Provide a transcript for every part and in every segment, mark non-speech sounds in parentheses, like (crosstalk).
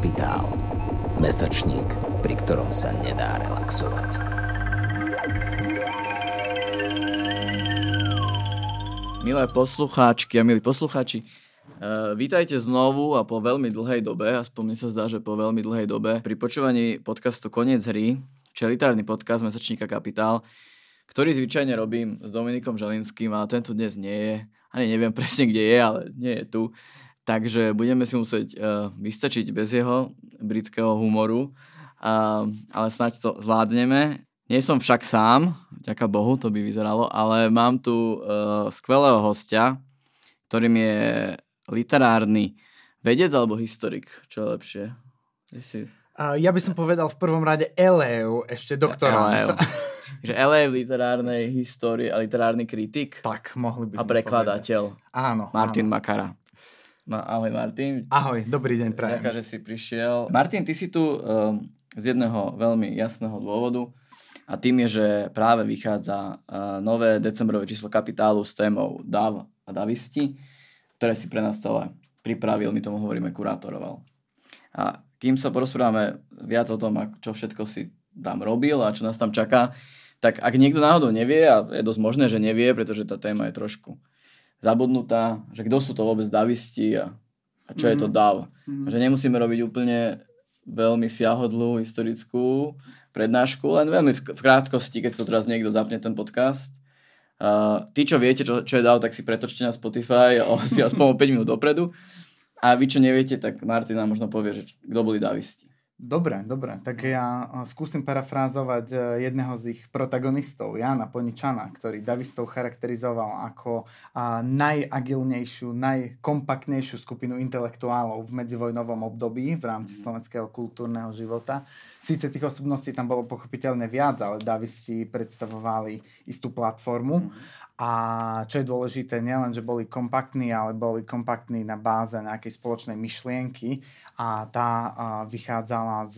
Kapitál. Mesačník, pri ktorom sa nedá relaxovať. Milé poslucháčky a milí poslucháči, uh, vítajte znovu a po veľmi dlhej dobe, aspoň mi sa zdá, že po veľmi dlhej dobe, pri počúvaní podcastu Koniec hry, literárny podcast Mesačníka Kapitál, ktorý zvyčajne robím s Dominikom Želinským a tento dnes nie je. Ani neviem (laughs) presne, kde je, ale nie je tu. Takže budeme si musieť uh, vystačiť bez jeho britského humoru, uh, ale snáď to zvládneme. Nie som však sám, ďaká Bohu, to by vyzeralo, ale mám tu uh, skvelého hostia, ktorým je literárny vedec alebo historik, čo je lepšie? Si... Uh, ja by som povedal v prvom rade Eleu, ešte doktorant. že Eleu v literárnej histórii a literárny kritik. Tak, mohli by sme A prekladateľ. Povedať. Áno. Martin áno. Makara. No, ahoj Martin. Ahoj, dobrý deň prajem. Ďakujem, že si prišiel. Martin, ty si tu um, z jedného veľmi jasného dôvodu a tým je, že práve vychádza uh, nové decembrové číslo kapitálu s témou DAV a Davisti, ktoré si pre nás celé pripravil, my tomu hovoríme kurátoroval. A kým sa porozprávame viac o tom, čo všetko si tam robil a čo nás tam čaká, tak ak niekto náhodou nevie, a je dosť možné, že nevie, pretože tá téma je trošku zabudnutá, že kto sú to vôbec davisti a, a čo mm-hmm. je to mhm. dav. Mm-hmm. Že nemusíme robiť úplne veľmi siahodlú historickú prednášku, len veľmi v krátkosti, keď to teraz niekto zapne ten podcast. Uh, tí, čo viete, čo, čo je DAO, tak si pretočte na Spotify asi aspoň 5 minút dopredu. A vy, čo neviete, tak Martin nám možno povie, že kto boli davisti. Dobre, dobre. Tak ja skúsim parafrázovať e, jedného z ich protagonistov, Jana Poničana, ktorý Davistov charakterizoval ako najagilnejšiu, najkompaktnejšiu skupinu intelektuálov v medzivojnovom období v rámci slovenského kultúrneho života. Síce tých osobností tam bolo pochopiteľne viac, ale Davisti predstavovali istú platformu. Mm-hmm a čo je dôležité, nielen, že boli kompaktní, ale boli kompaktní na báze nejakej spoločnej myšlienky a tá vychádzala z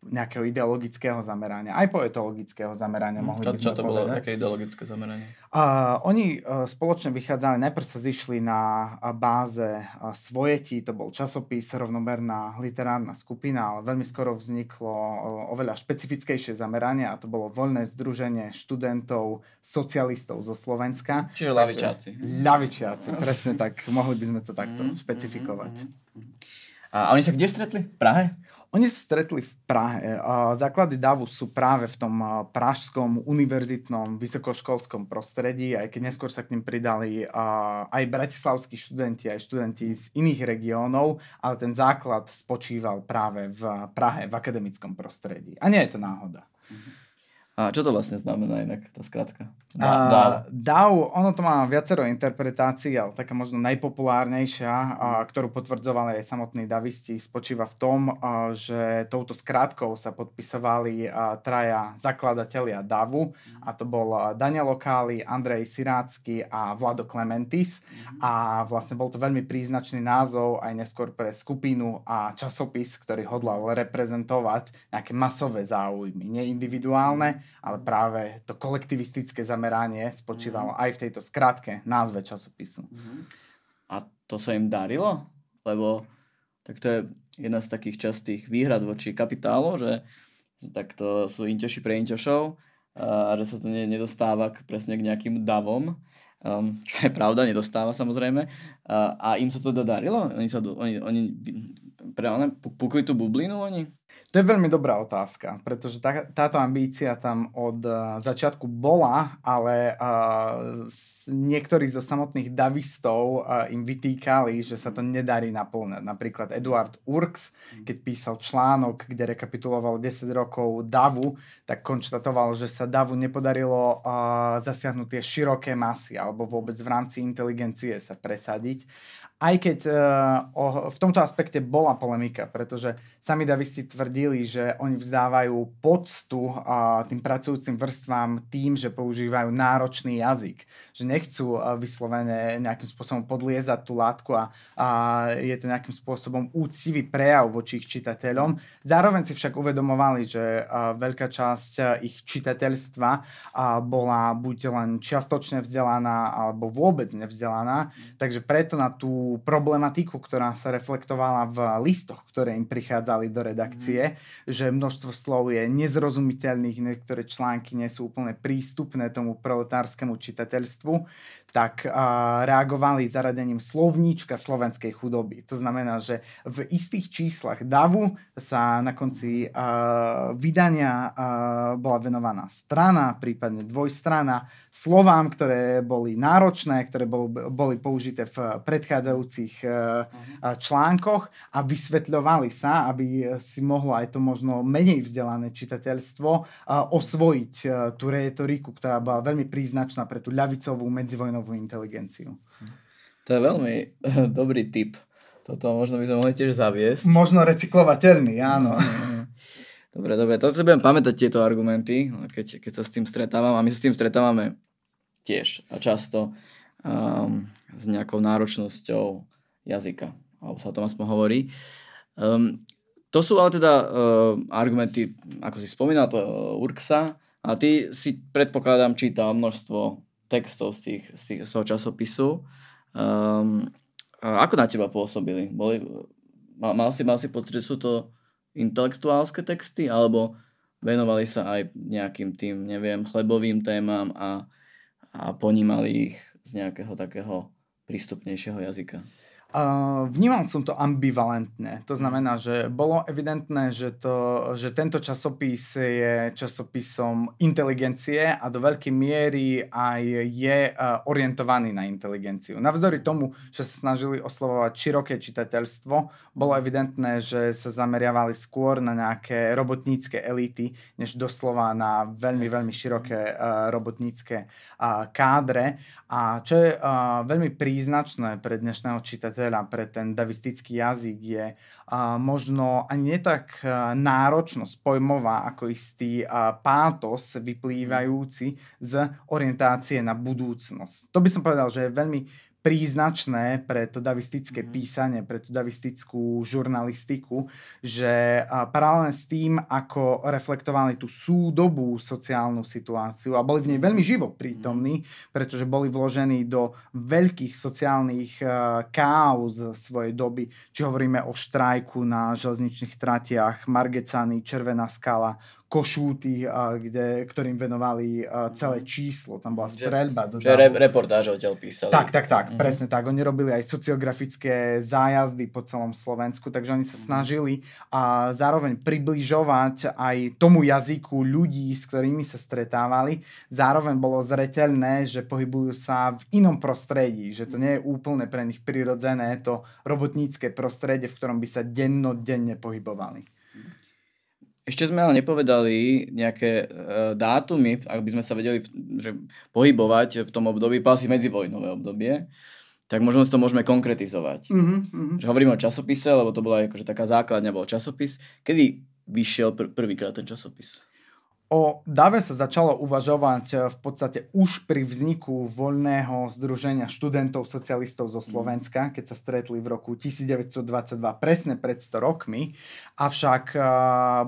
nejakého ideologického zamerania, aj poetologického zamerania. Mohli čo, čo to povedať. bolo, aké ideologické zameranie? Uh, oni uh, spoločne vychádzali, najprv sa zišli na uh, báze uh, Svojetí, to bol časopis, rovnomerná literárna skupina, ale veľmi skoro vzniklo uh, oveľa špecifickejšie zameranie a to bolo voľné združenie študentov, socialistov zo Slovenska. Čiže lavičiaci. Lavičiaci, presne tak, mohli by sme to takto mm, špecifikovať. Mm, mm, a oni sa kde stretli? V Prahe? Oni sa stretli v Prahe. Základy DAVu sú práve v tom pražskom univerzitnom vysokoškolskom prostredí, aj keď neskôr sa k ním pridali aj bratislavskí študenti, aj študenti z iných regiónov, ale ten základ spočíval práve v Prahe, v akademickom prostredí. A nie je to náhoda. Mm-hmm. A čo to vlastne znamená inak, tá skratka? DAO. DAO, ono to má viacero interpretácií, ale taká možno najpopulárnejšia, a, ktorú potvrdzovali aj samotní davisti, spočíva v tom, a, že touto skratkou sa podpisovali a, traja zakladatelia DAVu mm. a to bol Daniel Lokály, Andrej Sirácky a Vlado Clementis mm. a vlastne bol to veľmi príznačný názov aj neskôr pre skupinu a časopis, ktorý hodlal reprezentovať nejaké masové záujmy, neindividuálne, ale práve to kolektivistické zameranie spočívalo mm-hmm. aj v tejto skratke názve časopisu. Mm-hmm. A to sa im darilo? Lebo tak to je jedna z takých častých výhrad voči kapitálu, že tak to sú inťoši pre inťošov a že sa to nedostáva k, presne k nejakým davom, um, čo je pravda, nedostáva samozrejme. A, a im sa to dodarilo? Oni, sa, oni, oni pre, pukli tú bublinu oni? To je veľmi dobrá otázka, pretože tá, táto ambícia tam od uh, začiatku bola, ale uh, niektorí zo samotných davistov uh, im vytýkali, že sa to nedarí naplňať. Napríklad Eduard Urks, keď písal článok, kde rekapituloval 10 rokov davu, tak konštatoval, že sa davu nepodarilo uh, zasiahnuť tie široké masy alebo vôbec v rámci inteligencie sa presadiť aj keď uh, o, v tomto aspekte bola polemika, pretože sami davisti tvrdili, že oni vzdávajú poctu uh, tým pracujúcim vrstvám tým, že používajú náročný jazyk. Že nechcú uh, vyslovene nejakým spôsobom podliezať tú látku a, a je to nejakým spôsobom úctivý prejav voči ich čitateľom. Zároveň si však uvedomovali, že uh, veľká časť ich čitateľstva uh, bola buď len čiastočne vzdelaná alebo vôbec nevzdelaná. Takže preto na tú problematiku, ktorá sa reflektovala v listoch, ktoré im prichádzali do redakcie, mm. že množstvo slov je nezrozumiteľných, niektoré články nie sú úplne prístupné tomu proletárskemu čitateľstvu, tak reagovali zaradením slovníčka slovenskej chudoby. To znamená, že v istých číslach DAVu sa na konci vydania bola venovaná strana, prípadne dvojstrana, slovám, ktoré boli náročné, ktoré bol, boli použité v predchádzajúcich uh, článkoch a vysvetľovali sa, aby si mohlo aj to možno menej vzdelané čitateľstvo osvojiť uh, tú retoriku, ktorá bola veľmi príznačná pre tú ľavicovú medzivojnovú umelú inteligenciu. To je veľmi (laughs) dobrý tip. Toto možno by sme mohli tiež zaviesť. Možno recyklovateľný, áno. (laughs) Dobre, dobre, to si budem pamätať tieto argumenty, keď, keď sa s tým stretávam a my sa s tým stretávame tiež a často um, s nejakou náročnosťou jazyka, alebo sa o tom aspoň hovorí. Um, to sú ale teda uh, argumenty, ako si spomínal, to uh, Urksa, a ty si predpokladám čítal množstvo textov z, tých, z, tých, z toho časopisu. Um, ako na teba pôsobili? Boli, mal, mal, si, mal si pocit, že sú to intelektuálske texty, alebo venovali sa aj nejakým tým, neviem, chlebovým témam a, a ponímali ich z nejakého takého prístupnejšieho jazyka? Uh, vnímal som to ambivalentne. To znamená, že bolo evidentné, že, to, že tento časopis je časopisom inteligencie a do veľkej miery aj je uh, orientovaný na inteligenciu. Navzdory tomu, že sa snažili oslovovať široké čitateľstvo, bolo evidentné, že sa zameriavali skôr na nejaké robotnícke elity, než doslova na veľmi, veľmi široké uh, robotnícke kádre. A čo je veľmi príznačné pre dnešného čitateľa, čitateľa pre ten davistický jazyk je uh, možno ani netak uh, náročnosť pojmová ako istý uh, pátos vyplývajúci z orientácie na budúcnosť. To by som povedal, že je veľmi príznačné pre to davistické mm-hmm. písanie, pre tú davistickú žurnalistiku, že paralelne s tým, ako reflektovali tú súdobú sociálnu situáciu a boli v nej veľmi živo prítomní, mm-hmm. pretože boli vložení do veľkých sociálnych uh, káuz svojej doby, či hovoríme o štrajku na železničných tratiach, Margecany, Červená skala, Košúty, kde, ktorým venovali celé číslo. Tam bola streľba. Do že re, reportáž odtiaľ písali. Tak, tak, tak, mm-hmm. presne tak. Oni robili aj sociografické zájazdy po celom Slovensku, takže oni sa mhm. snažili a zároveň približovať aj tomu jazyku ľudí, s ktorými sa stretávali. Zároveň bolo zreteľné, že pohybujú sa v inom prostredí, že to nie je úplne pre nich prirodzené to robotnícke prostredie, v ktorom by sa dennodenne pohybovali. Ešte sme ale nepovedali nejaké uh, dátumy, ak by sme sa vedeli že pohybovať v tom období, asi medzivojnové obdobie, tak možno si to môžeme konkretizovať. Mm-hmm. Že hovoríme o časopise, lebo to bola akože taká základňa, bol časopis. Kedy vyšiel pr- prvýkrát ten časopis? O DAVE sa začalo uvažovať eh, v podstate už pri vzniku voľného združenia študentov socialistov zo Slovenska, keď sa stretli v roku 1922, presne pred 100 rokmi. Avšak uh,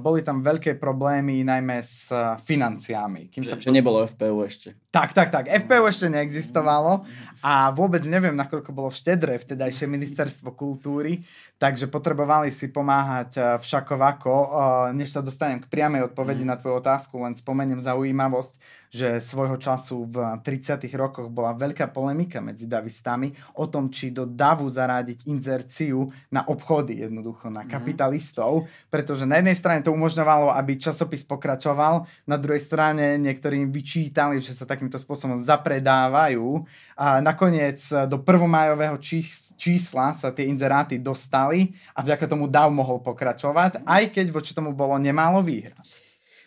boli tam veľké problémy najmä s uh, financiami. Kým že, sa... že nebolo FPU ešte. Tak, tak, tak. FPU ešte neexistovalo a vôbec neviem, nakoľko bolo štedré vtedajšie ministerstvo kultúry, takže potrebovali si pomáhať všakovako. Než sa dostanem k priamej odpovedi mm. na tvoju otázku, otázku, len spomeniem zaujímavosť, že svojho času v 30. rokoch bola veľká polemika medzi davistami o tom, či do davu zarádiť inzerciu na obchody, jednoducho na mhm. kapitalistov, pretože na jednej strane to umožňovalo, aby časopis pokračoval, na druhej strane niektorým vyčítali, že sa takýmto spôsobom zapredávajú a nakoniec do prvomajového čísla sa tie inzeráty dostali a vďaka tomu DAV mohol pokračovať, aj keď voči tomu bolo nemálo výhra.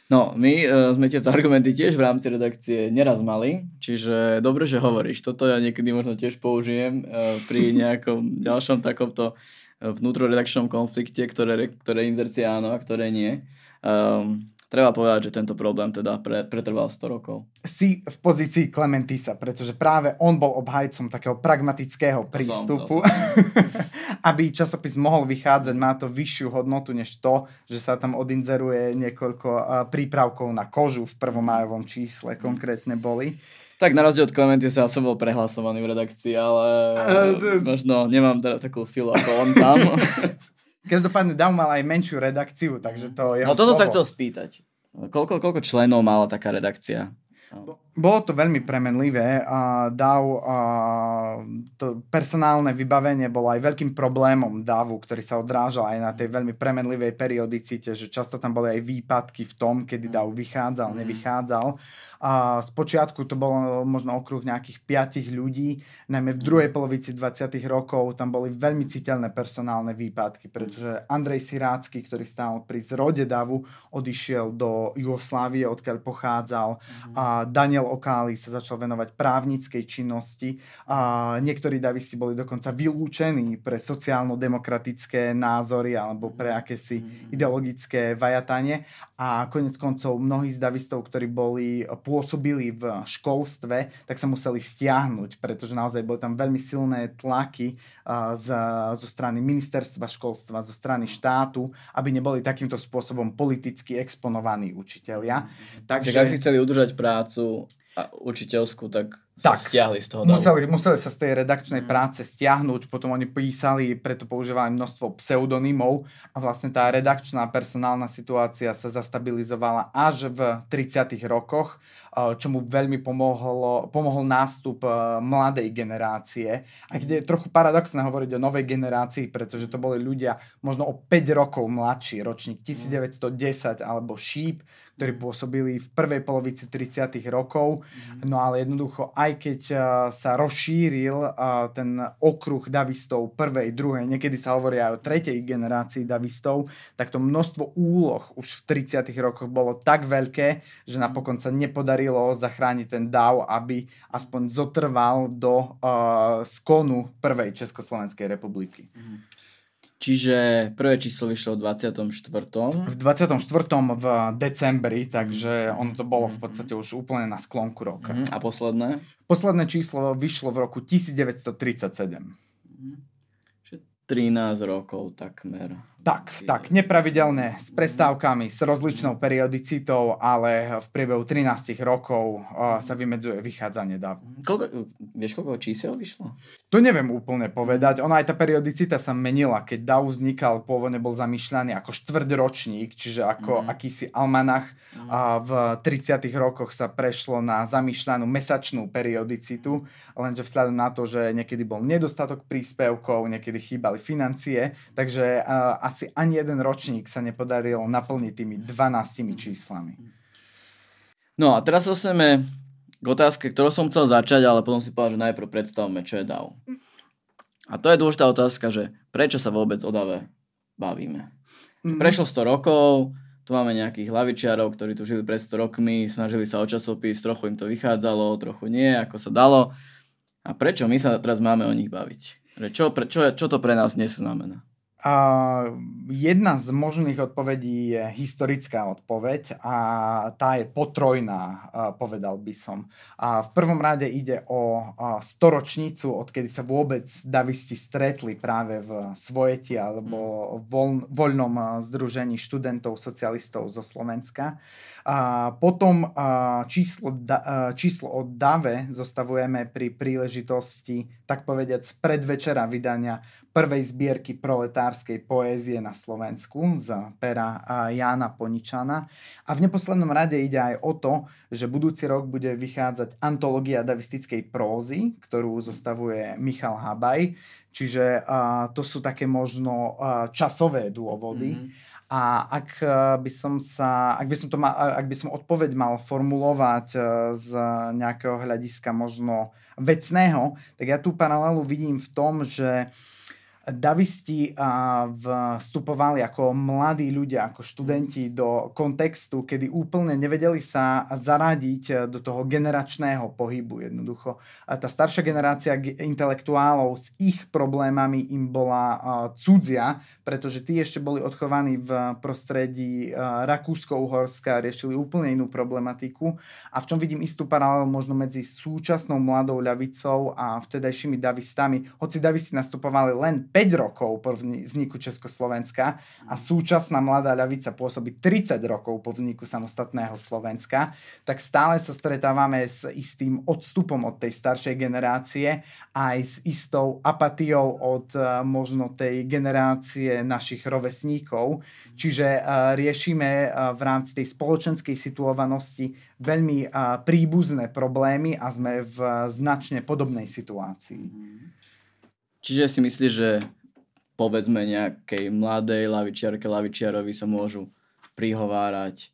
No, my uh, sme tieto argumenty tiež v rámci redakcie neraz mali, čiže dobre, že hovoríš. Toto ja niekedy možno tiež použijem uh, pri (laughs) nejakom ďalšom takomto vnútroredakčnom konflikte, ktoré, ktoré inzercie áno a ktoré nie. Um, treba povedať, že tento problém teda pre, pretrval 100 rokov. Si v pozícii Klementisa, pretože práve on bol obhajcom takého pragmatického prístupu, to som, to som. (laughs) aby časopis mohol vychádzať, má to vyššiu hodnotu než to, že sa tam odinzeruje niekoľko prípravkov na kožu v prvomájovom čísle konkrétne boli. Tak na rozdiel od Klementisa ja som bol prehlasovaný v redakcii, ale uh, možno nemám teda takú silu ako on tam. (laughs) Každopádne Dav mal aj menšiu redakciu, takže to je. No toto sa chcel spýtať. Koľko, koľko členov mala taká redakcia? Bolo to veľmi premenlivé. a DAV, a to personálne vybavenie bolo aj veľkým problémom DAVu, ktorý sa odrážal aj na tej veľmi premenlivej periodicite, že často tam boli aj výpadky v tom, kedy DAV vychádzal, mhm. nevychádzal. A počiatku to bolo možno okruh nejakých piatich ľudí, najmä v druhej polovici 20. rokov tam boli veľmi citeľné personálne výpadky, pretože Andrej Sirácky, ktorý stál pri zrode Davu, odišiel do Jugoslávie, odkiaľ pochádzal. A Daniel Okáli sa začal venovať právnickej činnosti. A niektorí davisti boli dokonca vylúčení pre sociálno-demokratické názory alebo pre akési ideologické vajatanie. A konec koncov mnohí z davistov, ktorí boli pôsobili v školstve, tak sa museli stiahnuť, pretože naozaj boli tam veľmi silné tlaky uh, z, zo strany ministerstva školstva, zo strany štátu, aby neboli takýmto spôsobom politicky exponovaní učitelia. Takže ak chceli udržať prácu a učiteľskú, tak tak, stiahli z toho museli, museli sa z tej redakčnej mm. práce stiahnuť, potom oni písali, preto používali množstvo pseudonymov a vlastne tá redakčná personálna situácia sa zastabilizovala až v 30 rokoch, čo mu veľmi pomohlo, pomohol nástup e, mladej generácie. A kde je trochu paradoxné hovoriť o novej generácii, pretože to boli ľudia možno o 5 rokov mladší, ročník 1910 alebo šíp, ktorí pôsobili v prvej polovici 30. rokov. No ale jednoducho, aj keď uh, sa rozšíril uh, ten okruh davistov prvej, druhej, niekedy sa hovorí aj o tretej generácii davistov, tak to množstvo úloh už v 30. rokoch bolo tak veľké, že napokon sa nepodarilo zachrániť ten dav, aby aspoň zotrval do uh, skonu prvej Československej republiky. Mm. Čiže prvé číslo vyšlo v 24. V 24. v decembri, takže ono to bolo v podstate už úplne na sklonku roka. Mm, a posledné? Posledné číslo vyšlo v roku 1937. 13 rokov takmer. Tak, tak, nepravidelné, s prestávkami, s rozličnou periodicitou, ale v priebehu 13 rokov uh, sa vymedzuje vychádzanie DAV. Koľko, vieš, koľko čísel vyšlo? To neviem úplne povedať. Ona aj tá periodicita sa menila. Keď DAV vznikal, pôvodne bol zamýšľaný ako štvrťročník, čiže ako mm. akýsi almanach. Mm. A v 30 rokoch sa prešlo na zamýšľanú mesačnú periodicitu, lenže vzhľadom na to, že niekedy bol nedostatok príspevkov, niekedy chýbali financie, takže uh, asi ani jeden ročník sa nepodaril naplniť tými 12 číslami. No a teraz dostaneme k otázke, ktorou som chcel začať, ale potom si povedal, že najprv predstavme, čo je DAO. A to je dôležitá otázka, že prečo sa vôbec o DAVE bavíme. Mm-hmm. Prešlo 100 rokov, tu máme nejakých hlavičiarov, ktorí tu žili pred 100 rokmi, snažili sa o časopis, trochu im to vychádzalo, trochu nie, ako sa dalo. A prečo my sa teraz máme o nich baviť? Čo, pre, čo, čo to pre nás dnes znamená? Uh, jedna z možných odpovedí je historická odpoveď a tá je potrojná, uh, povedal by som. A v prvom rade ide o uh, storočnicu, odkedy sa vôbec davisti stretli práve v Svojeti alebo mm. voľ, voľnom uh, združení študentov socialistov zo Slovenska. A potom číslo, číslo o DAVE zostavujeme pri príležitosti, tak povediať, z predvečera vydania prvej zbierky proletárskej poézie na Slovensku z pera Jána Poničana. A v neposlednom rade ide aj o to, že budúci rok bude vychádzať antológia davistickej prózy, ktorú zostavuje Michal Habaj. Čiže to sú také možno časové dôvody. Mm-hmm. A ak eh, by som sa, ak by som, to mal, ak by som odpoveď mal formulovať eh, z nejakého hľadiska možno vecného, tak ja tú paralelu vidím v tom, že davisti vstupovali ako mladí ľudia, ako študenti do kontextu, kedy úplne nevedeli sa zaradiť do toho generačného pohybu jednoducho. A tá staršia generácia intelektuálov s ich problémami im bola cudzia, pretože tí ešte boli odchovaní v prostredí Rakúsko-Uhorska, riešili úplne inú problematiku. A v čom vidím istú paralelu možno medzi súčasnou mladou ľavicou a vtedajšími davistami, hoci davisti nastupovali len 5 rokov po vzniku Československa a súčasná mladá ľavica pôsobí 30 rokov po vzniku samostatného Slovenska, tak stále sa stretávame s istým odstupom od tej staršej generácie aj s istou apatiou od eh, možno tej generácie našich rovesníkov. Čiže uh, riešime uh, v rámci tej spoločenskej situovanosti veľmi príbuzné problémy a sme v značne podobnej situácii. Čiže si myslíš, že povedzme nejakej mladej lavičiarke, lavičiarovi sa môžu prihovárať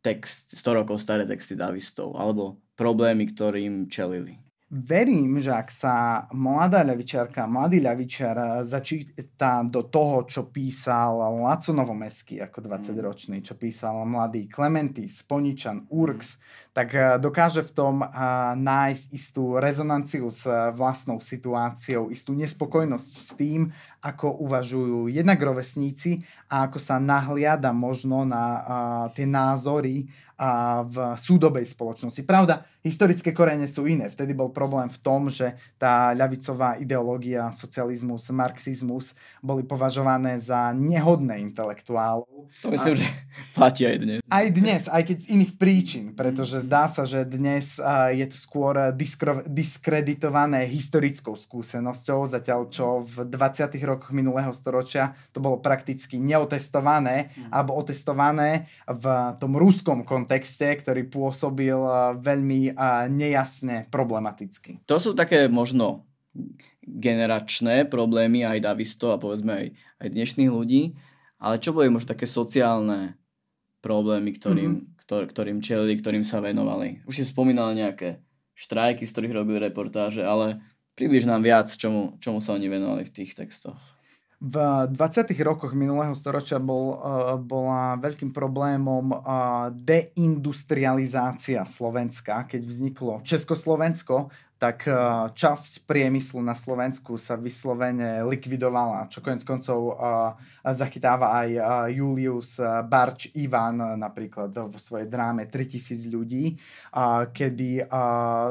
text, 100 rokov staré texty davistov alebo problémy, ktorým čelili. Verím, že ak sa mladá ľavičiarka, mladý ľavičiar začíta do toho, čo písal Laco Novomeský ako 20-ročný, čo písal mladý Klementy, Sponičan, Urx, tak eh, dokáže v tom eh, nájsť istú rezonanciu s eh, vlastnou situáciou, istú nespokojnosť s tým, ako uvažujú jednak rovesníci a ako sa nahliada možno na tie názory a v súdobej spoločnosti. Pravda, historické korene sú iné. Vtedy bol problém v tom, že tá ľavicová ideológia, socializmus, marxizmus boli považované za nehodné intelektuálov. To myslím, a... že platí aj dnes. Aj dnes, aj keď z iných príčin, pretože zdá sa, že dnes je to skôr diskro... diskreditované historickou skúsenosťou, zatiaľ čo v 20. rokoch minulého storočia to bolo prakticky neotestované mm. alebo otestované v tom ruskom kontexte ktorý pôsobil veľmi nejasne problematicky. To sú také možno generačné problémy aj davistov a povedzme aj, aj dnešných ľudí, ale čo boli možno také sociálne problémy, ktorým, mm-hmm. ktor, ktorým čelili, ktorým sa venovali? Už si spomínal nejaké štrajky, z ktorých robili reportáže, ale približ nám viac, čomu, čomu sa oni venovali v tých textoch. V 20. rokoch minulého storočia bol, uh, bola veľkým problémom uh, deindustrializácia Slovenska. Keď vzniklo Československo, tak uh, časť priemyslu na Slovensku sa vyslovene likvidovala, čo konec koncov zachytáva aj Julius Barč Ivan napríklad vo svojej dráme 3000 ľudí, kedy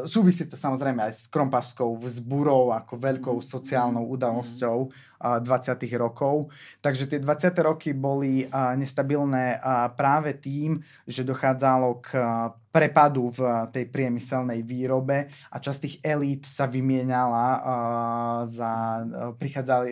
súvisí to samozrejme aj s krompašskou vzburou ako veľkou sociálnou udalosťou 20. rokov. Takže tie 20. roky boli nestabilné práve tým, že dochádzalo k prepadu v tej priemyselnej výrobe a časť tých elít sa vymienala za,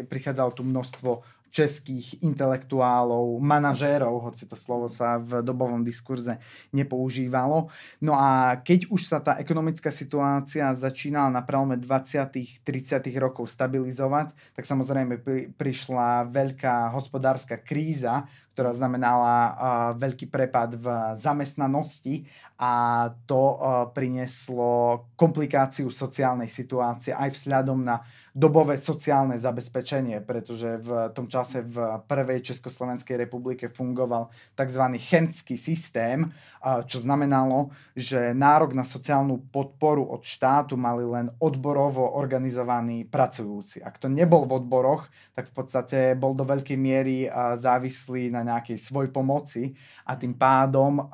prichádzalo tu množstvo českých intelektuálov, manažérov, hoci to slovo sa v dobovom diskurze nepoužívalo. No a keď už sa tá ekonomická situácia začínala na prelome 20. 30. rokov stabilizovať, tak samozrejme prišla veľká hospodárska kríza, ktorá znamenala uh, veľký prepad v zamestnanosti a to uh, prinieslo komplikáciu sociálnej situácie aj vzhľadom na dobové sociálne zabezpečenie, pretože v tom čase v prvej Československej republike fungoval tzv. chenský systém, čo znamenalo, že nárok na sociálnu podporu od štátu mali len odborovo organizovaní pracujúci. Ak to nebol v odboroch, tak v podstate bol do veľkej miery závislý na nejakej svoj pomoci a tým pádom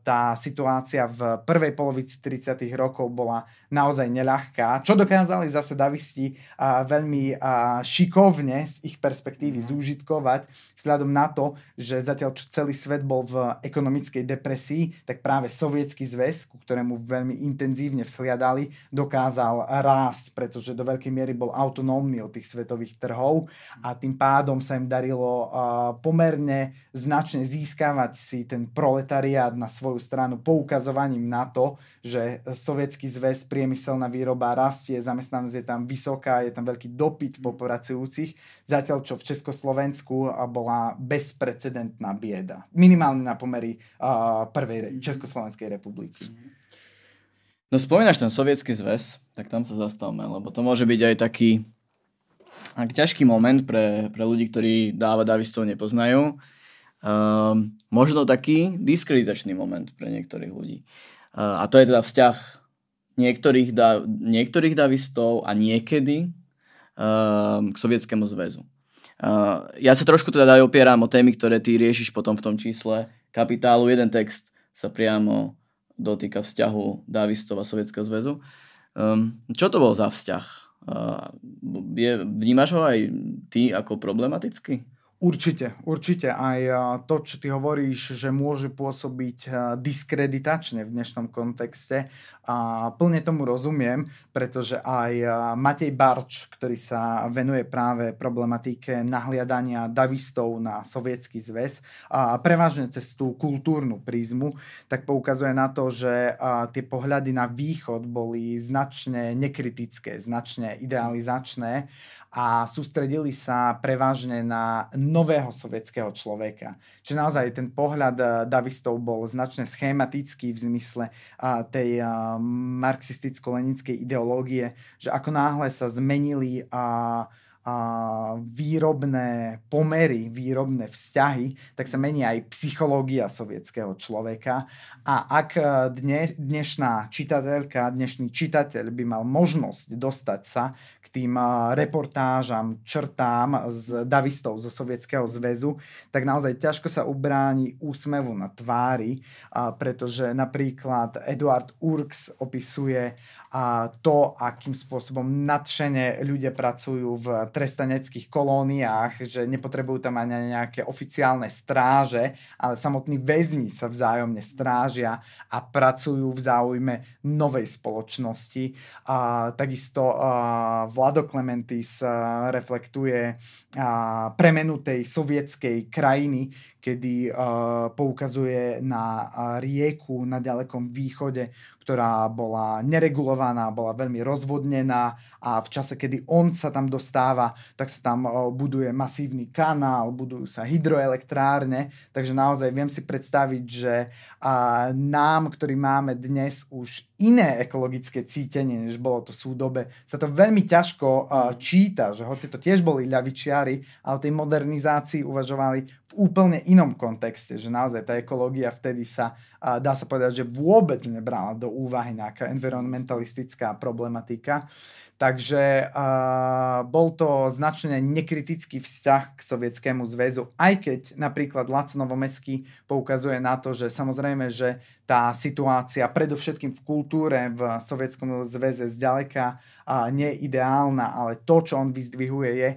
tá situácia v prvej polovici 30. rokov bola naozaj neľahká, čo dokázali zase davisti a veľmi a šikovne z ich perspektívy mm. zúžitkovať vzhľadom na to, že zatiaľ čo celý svet bol v ekonomickej depresii, tak práve sovietský zväz, ku ktorému veľmi intenzívne vzhliadali, dokázal rásť, pretože do veľkej miery bol autonómny od tých svetových trhov a tým pádom sa im darilo pomerne značne získavať si ten proletariát na svoju stranu poukazovaním na to, že sovietský zväz, priemyselná výroba rastie, zamestnanosť je tam vysoká, je tam veľký dopyt po pracujúcich, zatiaľ čo v Československu bola bezprecedentná bieda. Minimálne na pomery uh, prvej mhm. Československej republiky. No spomínaš ten sovietský zväz, tak tam sa zastavme, lebo to môže byť aj taký ak ťažký moment pre, pre ľudí, ktorí dáva davistov nepoznajú. Um, možno taký diskreditačný moment pre niektorých ľudí. Uh, a to je teda vzťah niektorých, da, niektorých davistov a niekedy um, k Sovietskému zväzu. Uh, ja sa trošku teda aj opieram o témy, ktoré ty riešiš potom v tom čísle kapitálu. Jeden text sa priamo dotýka vzťahu davistov a Sovietskeho zväzu. Um, čo to bol za vzťah? Uh, je, vnímaš ho aj ty ako problematický? Určite, určite. Aj to, čo ty hovoríš, že môže pôsobiť diskreditačne v dnešnom kontexte. A plne tomu rozumiem, pretože aj Matej Barč, ktorý sa venuje práve problematike nahliadania davistov na sovietský zväz, a prevažne cez tú kultúrnu prízmu, tak poukazuje na to, že tie pohľady na východ boli značne nekritické, značne idealizačné a sústredili sa prevažne na nového sovietského človeka. Čiže naozaj ten pohľad eh, davistov bol značne schematický v zmysle eh, tej eh, marxisticko-leninskej ideológie, že ako náhle sa zmenili a výrobné pomery, výrobné vzťahy, tak sa mení aj psychológia sovietského človeka. A ak dne, dnešná čitateľka, dnešný čitateľ by mal možnosť dostať sa tým reportážam, črtám z davistov zo Sovietskeho zväzu, tak naozaj ťažko sa ubráni úsmevu na tvári, pretože napríklad Eduard Urks opisuje a to, akým spôsobom nadšene ľudia pracujú v trestaneckých kolóniách, že nepotrebujú tam ani nejaké oficiálne stráže, ale samotní väzni sa vzájomne strážia a pracujú v záujme novej spoločnosti. A takisto a Vlado Clementis reflektuje premenu tej sovietskej krajiny, kedy poukazuje na rieku na ďalekom východe, ktorá bola neregulovaná, bola veľmi rozvodnená a v čase, kedy on sa tam dostáva, tak sa tam buduje masívny kanál, budujú sa hydroelektrárne, takže naozaj viem si predstaviť, že nám, ktorí máme dnes už iné ekologické cítenie, než bolo to súdobe, sa to veľmi ťažko číta, že hoci to tiež boli ľavičiari, ale tej modernizácii uvažovali úplne inom kontexte, že naozaj tá ekológia vtedy sa, dá sa povedať, že vôbec nebrala do úvahy nejaká environmentalistická problematika. Takže uh, bol to značne nekritický vzťah k Sovietskému zväzu, aj keď napríklad Laco Novomeský poukazuje na to, že samozrejme, že tá situácia predovšetkým v kultúre v Sovietskom zväze zďaleka nie ideálna, ale to, čo on vyzdvihuje, je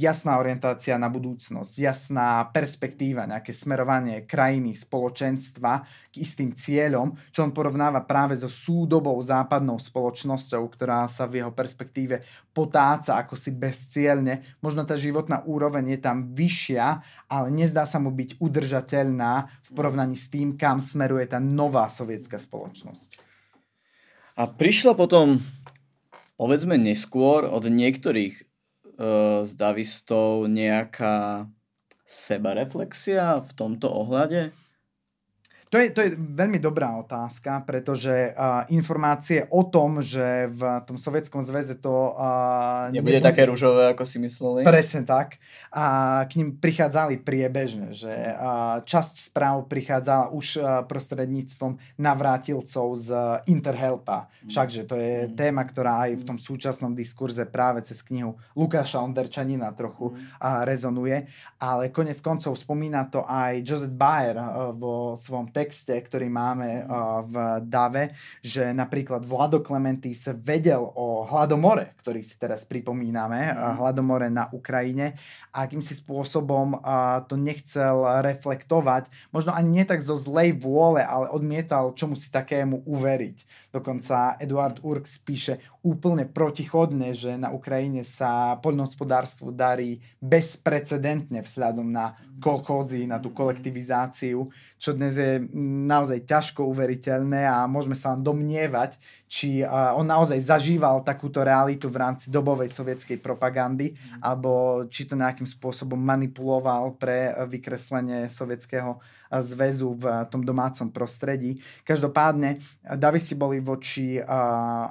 jasná orientácia na budúcnosť, jasná perspektíva, nejaké smerovanie krajiny, spoločenstva k istým cieľom, čo on porovnáva práve so súdobou západnou spoločnosťou, ktorá sa v jeho perspektíve potáca ako si bezcielne. Možno tá životná úroveň je tam vyššia, ale nezdá sa mu byť udržateľná v porovnaní s tým, kam smeruje tá nová sovietská spoločnosť. A prišla potom povedzme neskôr od niektorých uh, z davistov nejaká sebareflexia v tomto ohľade? To je, to je veľmi dobrá otázka, pretože uh, informácie o tom, že v tom Sovietskom zväze to... Uh, nebude, nebude také rúžové, ako si mysleli. Presne tak. A k ním prichádzali priebežne, že uh, časť správ prichádzala už uh, prostredníctvom navrátilcov z Interhelpa. Mm. Všakže to je mm. téma, ktorá aj v tom súčasnom diskurze práve cez knihu Lukáša Onderčanina trochu mm. uh, rezonuje. Ale konec koncov spomína to aj Joseph Bayer uh, vo svojom texte texte, ktorý máme uh, v Dave, že napríklad Vlado Clementis vedel o hladomore, ktorý si teraz pripomíname, mm. hladomore na Ukrajine a akýmsi spôsobom to nechcel reflektovať, možno ani nie tak zo zlej vôle, ale odmietal čomu si takému uveriť. Dokonca Eduard Urks píše úplne protichodne, že na Ukrajine sa poľnohospodárstvu darí bezprecedentne vzhľadom na kolchózy, na tú kolektivizáciu, čo dnes je naozaj ťažko uveriteľné a môžeme sa len domnievať, či on naozaj zažíval takúto realitu v rámci dobovej sovietskej propagandy, mm. alebo či to nejakým spôsobom manipuloval pre vykreslenie sovietského zväzu v tom domácom prostredí. Každopádne, Davisti boli voči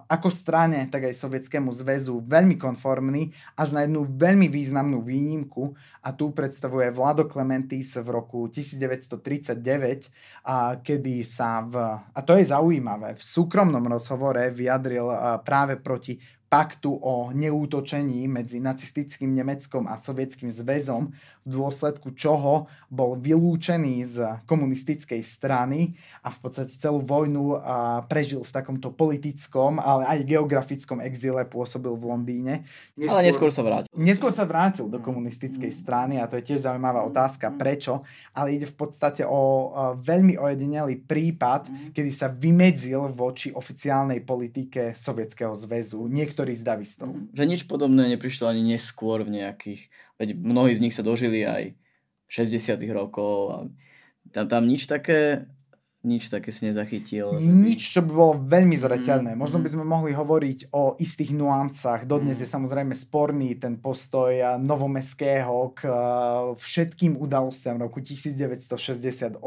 ako strane, tak aj sovietskému zväzu veľmi konformní, až na jednu veľmi významnú výnimku a tu predstavuje Vlado Clementis v roku 1939, a kedy sa v, a to je zaujímavé, v súkromnom rozhovore vyjadril práve proti paktu o neútočení medzi nacistickým Nemeckom a Sovietským zväzom, v dôsledku čoho bol vylúčený z komunistickej strany a v podstate celú vojnu prežil v takomto politickom, ale aj geografickom exíle, pôsobil v Londýne. Neskôr, ale neskôr sa vrátil. Neskôr sa vrátil do komunistickej strany a to je tiež zaujímavá otázka, prečo, ale ide v podstate o veľmi ojedinelý prípad, kedy sa vymedzil voči oficiálnej politike Sovietskeho zväzu. Niekto niektorí z davistov. Že nič podobné neprišlo ani neskôr v nejakých, veď mnohí z nich sa dožili aj v 60 rokov a tam, tam nič také nič také si nezachytil. Nič, čo by bolo veľmi zreteľné. Mm, Možno by mm. sme mohli hovoriť o istých nuancách. Dodnes mm. je samozrejme sporný ten postoj Novomeského k všetkým udalostiam roku 1968.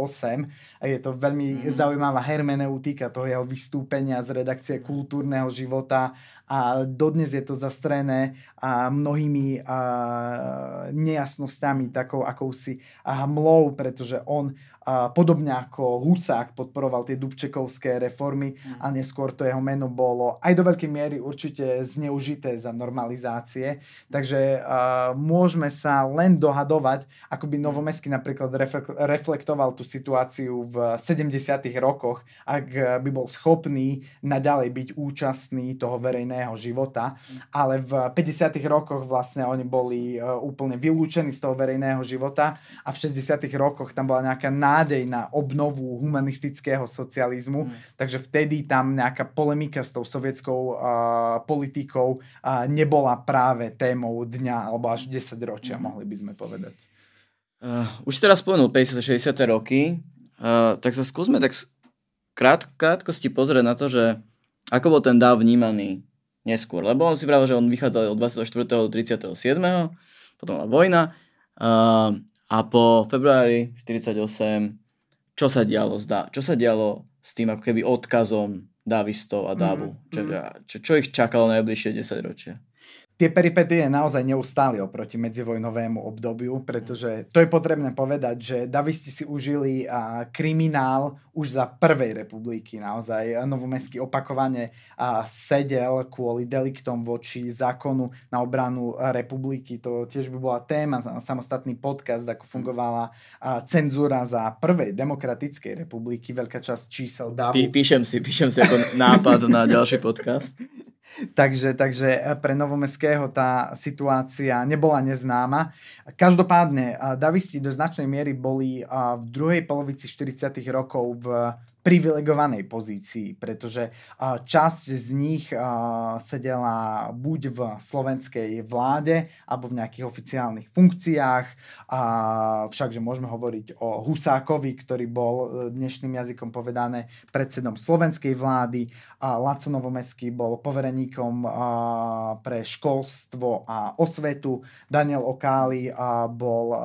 A je to veľmi mm. zaujímavá hermeneutika toho jeho vystúpenia z redakcie kultúrneho života a dodnes je to zastrené a mnohými a, nejasnosťami, takou akousi a hmlou, pretože on a podobne ako Husák podporoval tie Dubčekovské reformy mm. a neskôr to jeho meno bolo aj do veľkej miery určite zneužité za normalizácie. Takže uh, môžeme sa len dohadovať, ako by Novomestský napríklad reflektoval tú situáciu v 70. rokoch, ak by bol schopný naďalej byť účastný toho verejného života. Mm. Ale v 50. rokoch vlastne oni boli uh, úplne vylúčení z toho verejného života a v 60. rokoch tam bola nejaká nádej na obnovu humanistického socializmu, mm. takže vtedy tam nejaká polemika s tou sovietskou uh, politikou uh, nebola práve témou dňa alebo až 10 ročia, mm. mohli by sme povedať. Uh, už teraz spomenul 50-60 roky, uh, tak sa skúsme tak krát, krátkosti pozrieť na to, že ako bol ten dáv vnímaný neskôr. Lebo on si pravil, že on vychádzal od 24. do 37. Potom bola vojna. Uh, a po februári 48, čo sa dialo, zdá, čo sa dialo s tým ako keby odkazom Davistov a Davu? Mm, čo, mm. čo, čo ich čakalo najbližšie 10 ročia? Tie peripetie naozaj neustáli oproti medzivojnovému obdobiu, pretože to je potrebné povedať, že Davisti si užili a, kriminál už za prvej republiky. Naozaj Novomestský opakovane a, sedel kvôli deliktom voči zákonu na obranu republiky. To tiež by bola téma, samostatný podcast, ako fungovala a, cenzúra za prvej demokratickej republiky, veľká časť čísel Davu. Pí, píšem si, píšem si ako nápad na ďalší podcast. (laughs) takže, takže pre Novomestského tá situácia nebola neznáma. Každopádne, Davisti do značnej miery boli v druhej polovici 40. rokov v privilegovanej pozícii, pretože časť z nich sedela buď v slovenskej vláde alebo v nejakých oficiálnych funkciách, všakže môžeme hovoriť o Husákovi, ktorý bol e, dnešným jazykom povedané predsedom slovenskej vlády, Laco Novomestský bol povereníkom pre školstvo a osvetu, Daniel Okáli bol,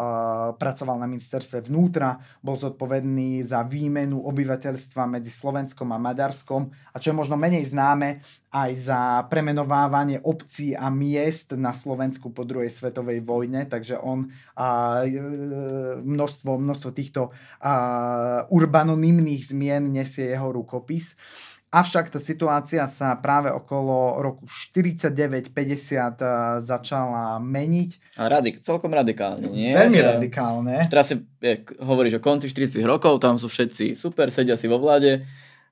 pracoval na ministerstve vnútra, bol zodpovedný za výmenu obyvateľstva susedstva medzi Slovenskom a Maďarskom a čo je možno menej známe, aj za premenovávanie obcí a miest na Slovensku po druhej svetovej vojne, takže on a, e, množstvo, množstvo týchto a, urbanonymných zmien nesie jeho rukopis. Avšak tá situácia sa práve okolo roku 49-50 začala meniť. A radik- celkom radikálne, nie? Veľmi ja, radikálne. Teraz si je, hovoríš o konci 40 rokov, tam sú všetci super, sedia si vo vláde,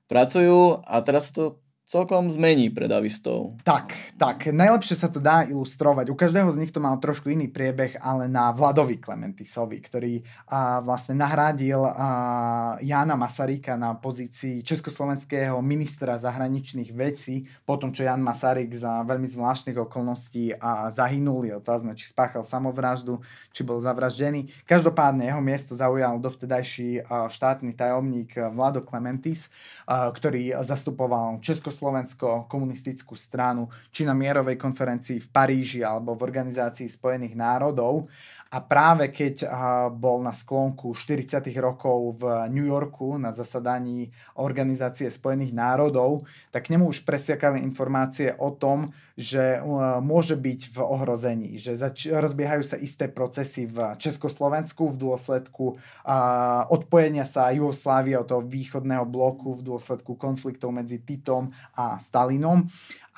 pracujú a teraz to celkom zmení pre davistov. Tak, tak. Najlepšie sa to dá ilustrovať. U každého z nich to mal trošku iný priebeh, ale na Vladovi Klementisovi, ktorý a, vlastne nahradil a, Jána Masaryka na pozícii československého ministra zahraničných vecí, potom čo Jan Masaryk za veľmi zvláštnych okolností a, zahynul. Je otázne, či spáchal samovraždu, či bol zavraždený. Každopádne jeho miesto zaujal dovtedajší a, štátny tajomník Vlado Klementis, a, ktorý zastupoval Československo Československo, komunistickú stranu, či na mierovej konferencii v Paríži alebo v Organizácii spojených národov. A práve keď bol na sklonku 40. rokov v New Yorku na zasadaní Organizácie spojených národov, tak k nemu už presiakali informácie o tom, že môže byť v ohrození, že zač- rozbiehajú sa isté procesy v Československu v dôsledku odpojenia sa Jugoslávie od toho východného bloku v dôsledku konfliktov medzi Titom a Stalinom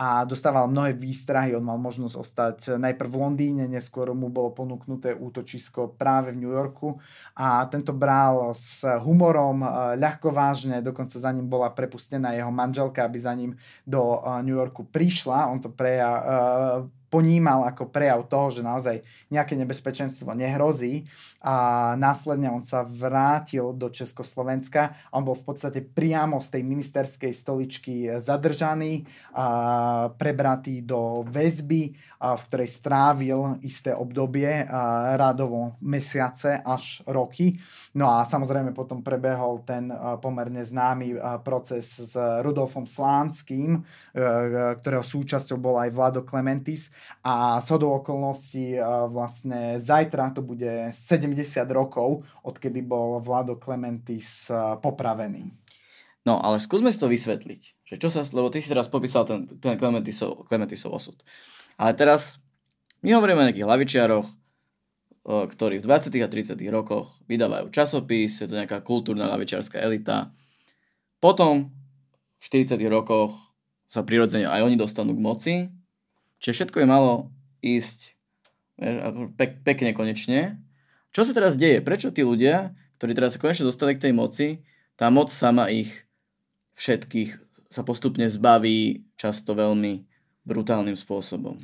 a dostával mnohé výstrahy. On mal možnosť ostať najprv v Londýne, neskôr mu bolo ponúknuté útočisko práve v New Yorku a tento bral s humorom, eh, ľahko vážne, dokonca za ním bola prepustená jeho manželka, aby za ním do eh, New Yorku prišla. On to preja, player ponímal ako prejav toho, že naozaj nejaké nebezpečenstvo nehrozí a následne on sa vrátil do Československa. On bol v podstate priamo z tej ministerskej stoličky zadržaný, a prebratý do väzby, a v ktorej strávil isté obdobie, a rádovo mesiace až roky. No a samozrejme potom prebehol ten pomerne známy proces s Rudolfom Slánským, e, ktorého súčasťou bol aj Vlado Klementis a shodou okolností vlastne zajtra to bude 70 rokov, odkedy bol Vlado Klementis popravený. No, ale skúsme si to vysvetliť. Že čo sa, lebo ty si teraz popísal ten, ten Klementisov, Klementisov osud. Ale teraz my hovoríme o nejakých hlavičiaroch, ktorí v 20. a 30. rokoch vydávajú časopis, je to nejaká kultúrna lavičiarská elita. Potom v 40. rokoch sa prirodzene aj oni dostanú k moci. Čiže všetko je malo ísť pek, pekne konečne. Čo sa teraz deje? Prečo tí ľudia, ktorí teraz konečne dostali k tej moci, tá moc sama ich všetkých sa postupne zbaví často veľmi brutálnym spôsobom.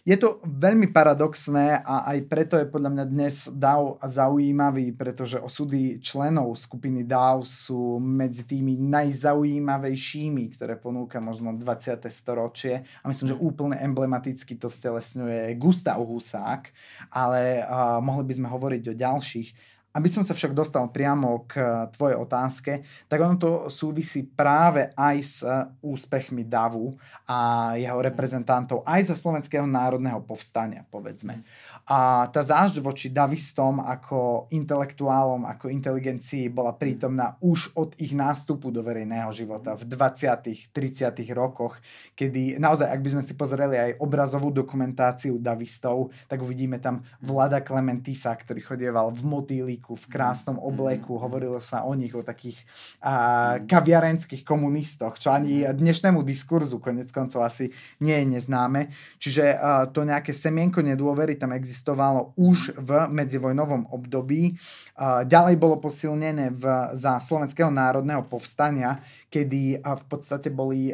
Je to veľmi paradoxné a aj preto je podľa mňa dnes DAO zaujímavý, pretože osudy členov skupiny DAO sú medzi tými najzaujímavejšími, ktoré ponúka možno 20. storočie. A myslím, že úplne emblematicky to stelesňuje Gustav Husák, ale uh, mohli by sme hovoriť o ďalších. Aby som sa však dostal priamo k eh, tvojej otázke, tak ono to súvisí práve aj s eh, úspechmi Davu a jeho reprezentantov aj za Slovenského národného povstania, povedzme. A tá zážď voči Davistom ako intelektuálom, ako inteligencii bola prítomná už od ich nástupu do verejného života v 20 30 rokoch, kedy naozaj, ak by sme si pozreli aj obrazovú dokumentáciu Davistov, tak uvidíme tam Vlada Klementisa, ktorý chodieval v motýliku, v krásnom obleku, hovorilo sa o nich, o takých a, kaviarenských komunistoch, čo ani dnešnému diskurzu konec koncov asi nie je neznáme. Čiže a, to nejaké semienko nedôvery tam existuje existovalo už v medzivojnovom období. Ďalej bolo posilnené v, za Slovenského národného povstania, kedy v podstate boli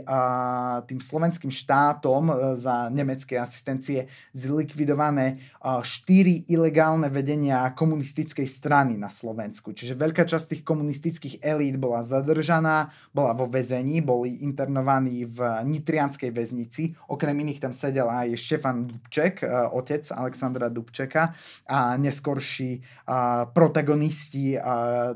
tým slovenským štátom e, za nemeckej asistencie zlikvidované štyri ilegálne vedenia komunistickej strany na Slovensku. Čiže veľká časť tých komunistických elít bola zadržaná, bola vo väzení, boli internovaní v Nitrianskej väznici. Okrem iných tam sedel aj Štefan Dubček, e, otec Alexandra Dubčeka a neskorší protagonisti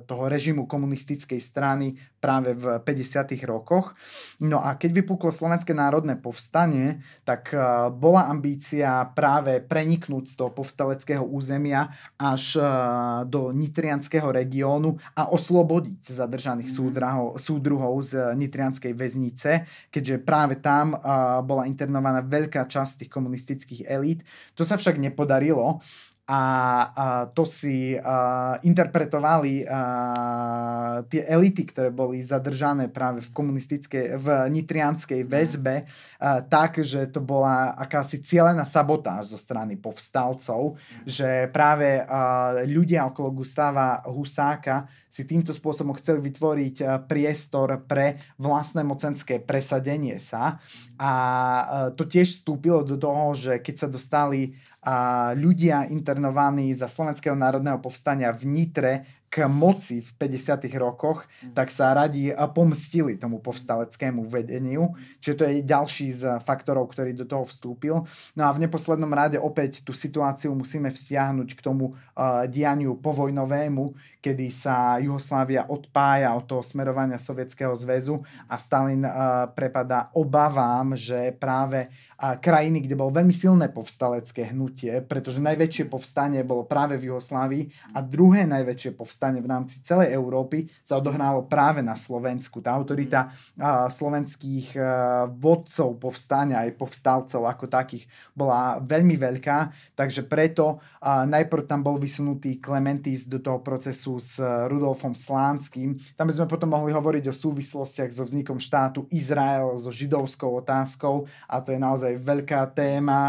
toho režimu komunistickej strany práve v 50. rokoch. No a keď vypuklo Slovenské národné povstanie, tak bola ambícia práve preniknúť z toho povstaleckého územia až do Nitrianského regiónu a oslobodiť zadržaných mm. súdruhov, súdruhov z Nitrianskej väznice, keďže práve tam bola internovaná veľká časť tých komunistických elít. To sa však nepodarilo a, a to si a, interpretovali a, tie elity, ktoré boli zadržané práve v komunistickej, v nitrianskej väzbe, a, tak, že to bola akási cieľená sabotáž zo strany povstalcov, že práve a, ľudia okolo Gustáva Husáka si týmto spôsobom chceli vytvoriť priestor pre vlastné mocenské presadenie sa. A to tiež vstúpilo do toho, že keď sa dostali ľudia internovaní za Slovenského národného povstania v Nitre k moci v 50. rokoch, mm. tak sa radi pomstili tomu povstaleckému vedeniu. Čiže to je ďalší z faktorov, ktorý do toho vstúpil. No a v neposlednom rade opäť tú situáciu musíme vzťahnuť k tomu uh, dianiu povojnovému, kedy sa Juhoslávia odpája od toho smerovania Sovietskeho zväzu a Stalin uh, prepadá obavám, že práve a krajiny, kde bolo veľmi silné povstalecké hnutie, pretože najväčšie povstanie bolo práve v Juhoslávii a druhé najväčšie povstanie v rámci celej Európy sa odohralo práve na Slovensku. Tá autorita uh, slovenských uh, vodcov povstania aj povstalcov ako takých bola veľmi veľká, takže preto najprv tam bol vysunutý Clementis do toho procesu s Rudolfom Slánským. Tam by sme potom mohli hovoriť o súvislostiach so vznikom štátu Izrael, so židovskou otázkou a to je naozaj veľká téma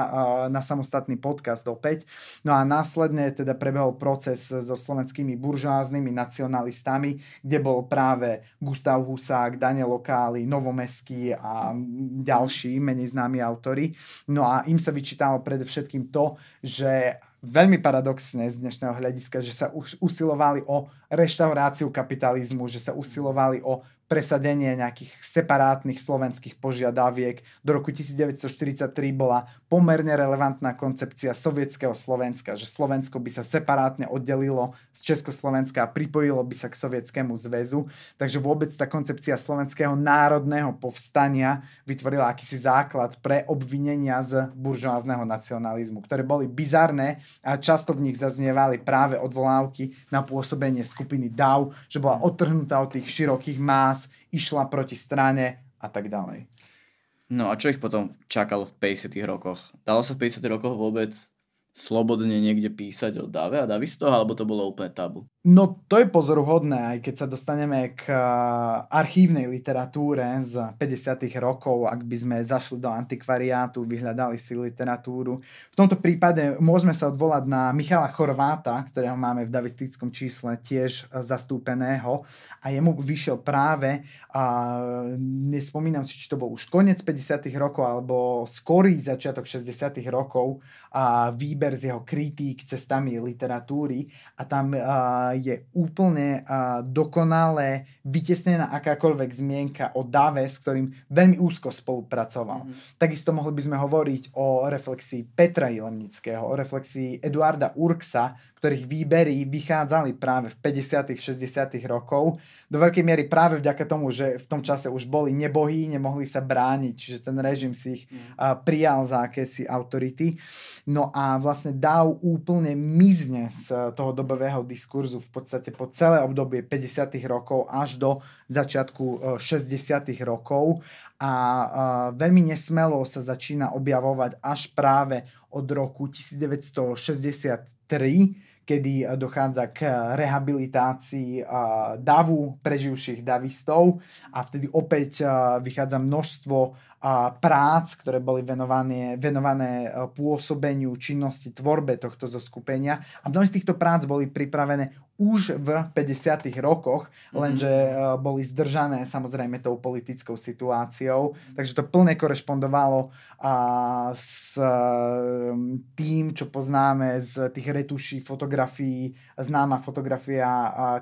na samostatný podcast opäť. No a následne teda prebehol proces so slovenskými buržáznymi nacionalistami, kde bol práve Gustav Husák, Daniel Lokály, Novomeský a ďalší menej známi autory. No a im sa vyčítalo predovšetkým to, že veľmi paradoxne z dnešného hľadiska, že sa usilovali o reštauráciu kapitalizmu, že sa usilovali o presadenie nejakých separátnych slovenských požiadaviek. Do roku 1943 bola pomerne relevantná koncepcia sovietského Slovenska, že Slovensko by sa separátne oddelilo z Československa a pripojilo by sa k Sovietskému zväzu. Takže vôbec tá koncepcia slovenského národného povstania vytvorila akýsi základ pre obvinenia z buržoázneho nacionalizmu, ktoré boli bizarné a často v nich zaznievali práve odvolávky na pôsobenie skupiny DAO, že bola odtrhnutá od tých širokých más, išla proti strane a tak ďalej. No a čo ich potom čakalo v 50 rokoch? Dalo sa v 50 rokoch vôbec slobodne niekde písať o Dave a Davisto, alebo to bolo úplne tabu? No to je pozoruhodné, aj keď sa dostaneme k archívnej literatúre z 50. rokov, ak by sme zašli do antikvariátu, vyhľadali si literatúru. V tomto prípade môžeme sa odvolať na Michala Chorváta, ktorého máme v davistickom čísle tiež zastúpeného a jemu vyšiel práve, a nespomínam si, či to bol už koniec 50. rokov alebo skorý začiatok 60. rokov a výber z jeho kritík cestami literatúry a tam a, je úplne dokonale vytesnená akákoľvek zmienka o Dave, s ktorým veľmi úzko spolupracoval. Mm-hmm. Takisto mohli by sme hovoriť o reflexii Petra Jilemnického, o reflexii Eduarda Urksa, ktorých výbery vychádzali práve v 50 60 rokov. Do veľkej miery práve vďaka tomu, že v tom čase už boli nebohí, nemohli sa brániť, čiže ten režim si ich mm. prijal za akési autority. No a vlastne dal úplne mizne z toho dobového diskurzu v podstate po celé obdobie 50 rokov až do začiatku 60 rokov a veľmi nesmelo sa začína objavovať až práve od roku 1963 kedy eh, dochádza k rehabilitácii eh, davu preživších davistov a vtedy opäť eh, vychádza množstvo prác, ktoré boli venované, venované pôsobeniu činnosti, tvorbe tohto zoskupenia a mnohé z týchto prác boli pripravené už v 50. rokoch, lenže mm-hmm. boli zdržané samozrejme tou politickou situáciou, takže to plne korešpondovalo a, s tým, čo poznáme z tých retuší fotografií, známa fotografia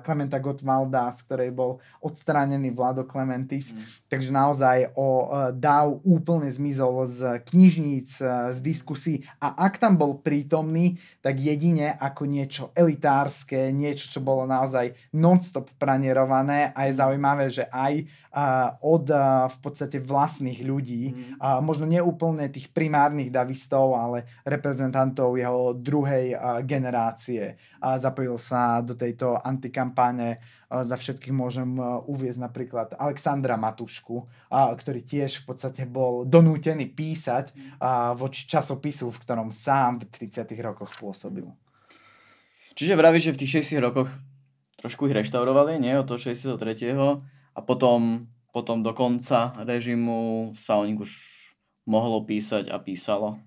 Klementa Gottwalda, z ktorej bol odstránený Vlado Clementis, mm. takže naozaj o Dáv úplne zmizol z knižníc, z diskusí. A ak tam bol prítomný, tak jedine ako niečo elitárske, niečo, čo bolo naozaj non-stop pranierované. A je zaujímavé, že aj od v podstate vlastných ľudí, mm. možno neúplne tých primárnych davistov, ale reprezentantov jeho druhej uh, generácie. Zapojil sa do tejto antikampáne za všetkých môžem uviezť napríklad Alexandra Matušku, ktorý tiež v podstate bol donútený písať uh, voči časopisu, v ktorom sám v 30. rokoch pôsobil. Čiže vravíš, že v tých 60 rokoch trošku ich reštaurovali, nie? Od toho 63. A potom, potom do konca režimu sa o nich už mohlo písať a písalo.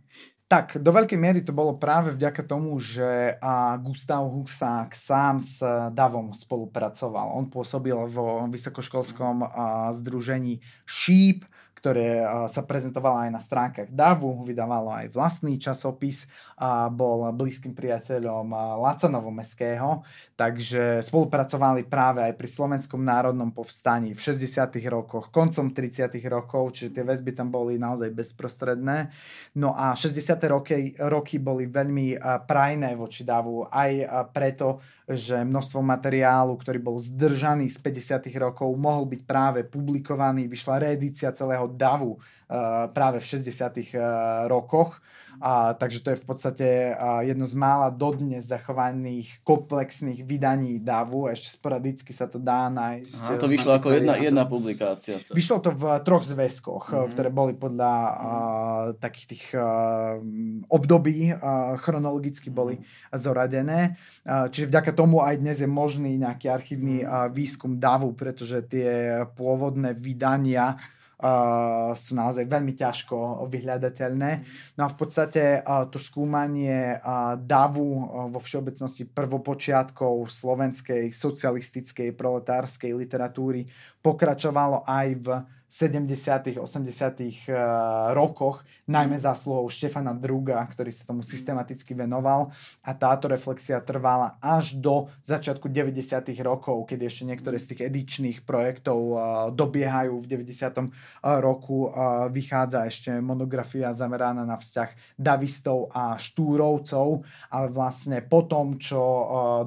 Tak, do veľkej miery to bolo práve vďaka tomu, že Gustav Husák sám s Davom spolupracoval. On pôsobil vo vysokoškolskom združení Šíp, ktoré sa prezentovalo aj na stránkach DAVu, vydávalo aj vlastný časopis a bol blízkym priateľom Laca Novomestského, takže spolupracovali práve aj pri Slovenskom národnom povstaní v 60. rokoch, koncom 30. rokov, čiže tie väzby tam boli naozaj bezprostredné. No a 60. roky, roky boli veľmi prajné voči DAVu, aj preto, že množstvo materiálu, ktorý bol zdržaný z 50. rokov, mohol byť práve publikovaný. Vyšla reedícia celého DAVu práve v 60. Uh, rokoch. A, takže to je v podstate a, jedno z mála dodnes zachovaných komplexných vydaní DAVu. Ešte sporadicky sa to dá nájsť. Aha, to vyšlo ako jedna, jedna publikácia. Vyšlo to v troch zväzkoch, mm-hmm. ktoré boli podľa a, takých tých a, období a, chronologicky boli mm-hmm. zoradené. A, čiže vďaka tomu aj dnes je možný nejaký archívny a, výskum DAVu, pretože tie pôvodné vydania uh, sú naozaj veľmi ťažko vyhľadateľné. No a v podstate uh, to skúmanie uh, davu uh, vo všeobecnosti prvopočiatkov slovenskej socialistickej proletárskej literatúry pokračovalo aj v 70. 80. rokoch, najmä mhm. zásluhou Štefana Druga, ktorý sa tomu systematicky venoval a táto reflexia trvala až do začiatku 90. rokov, keď ešte niektoré z tých edičných projektov dobiehajú. V 90. roku vychádza ešte monografia zameraná na vzťah davistov a štúrovcov, ale vlastne po tom, čo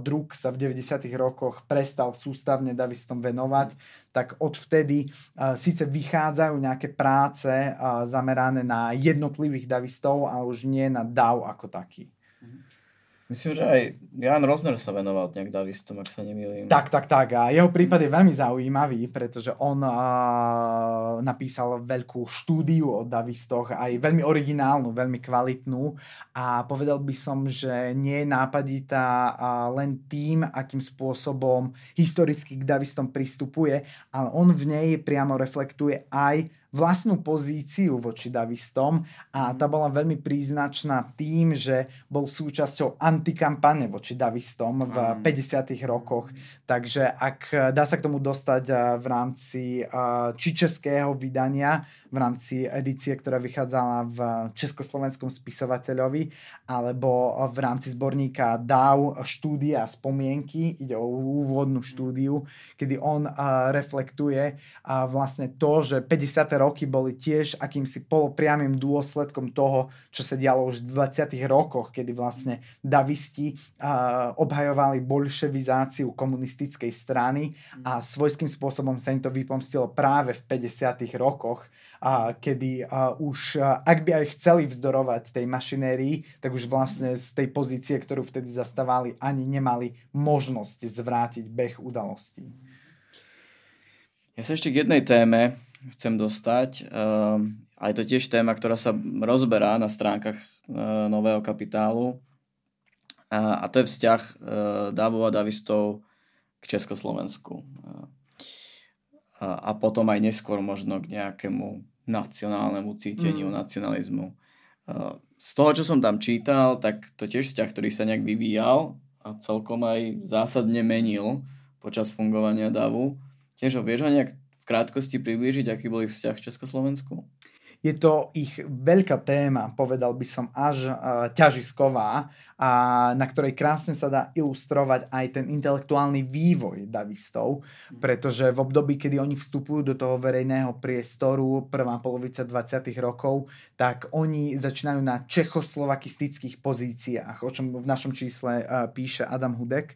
Drug sa v 90. rokoch prestal sústavne davistom venovať, tak odvtedy síce vychádzajú nejaké práce zamerané na jednotlivých davistov, ale už nie na DAV ako taký. Myslím, že aj Jan Rosner sa venoval nejak davistom, ak sa nemýlim. Tak, tak, tak. A jeho prípad je veľmi zaujímavý, pretože on uh, napísal veľkú štúdiu o davistoch, aj veľmi originálnu, veľmi kvalitnú. A povedal by som, že nie je nápaditá len tým, akým spôsobom historicky k davistom pristupuje, ale on v nej priamo reflektuje aj vlastnú pozíciu voči davistom a tá bola veľmi príznačná tým, že bol súčasťou antikampane voči davistom v 50. rokoch. Takže ak dá sa k tomu dostať eh, v rámci eh, či českého vydania, v rámci edície, ktorá vychádzala v Československom spisovateľovi, alebo v rámci zborníka DAW štúdia spomienky, ide o úvodnú štúdiu, kedy on reflektuje vlastne to, že 50. roky boli tiež akýmsi polopriamým dôsledkom toho, čo sa dialo už v 20. rokoch, kedy vlastne davisti obhajovali bolševizáciu komunistickej strany a svojským spôsobom sa im to vypomstilo práve v 50. rokoch, a kedy a už, a, ak by aj chceli vzdorovať tej mašinérii, tak už vlastne z tej pozície, ktorú vtedy zastávali, ani nemali možnosť zvrátiť beh udalostí. Ja sa ešte k jednej téme chcem dostať. Uh, aj to tiež téma, ktorá sa rozberá na stránkach uh, nového kapitálu. Uh, a to je vzťah uh, Davu a Davistov k Československu. Uh, a, a potom aj neskôr možno k nejakému nacionálnemu cíteniu, mm. nacionalizmu. Z toho, čo som tam čítal, tak to tiež vzťah, ktorý sa nejak vyvíjal a celkom aj zásadne menil počas fungovania DAVu. Tiež ho vieš ho nejak v krátkosti priblížiť, aký bol ich vzťah v Československu? Je to ich veľká téma, povedal by som až uh, ťažisková, a na ktorej krásne sa dá ilustrovať aj ten intelektuálny vývoj davistov, pretože v období, kedy oni vstupujú do toho verejného priestoru, prvá polovica 20. rokov, tak oni začínajú na čechoslovakistických pozíciách, o čom v našom čísle uh, píše Adam Hudek.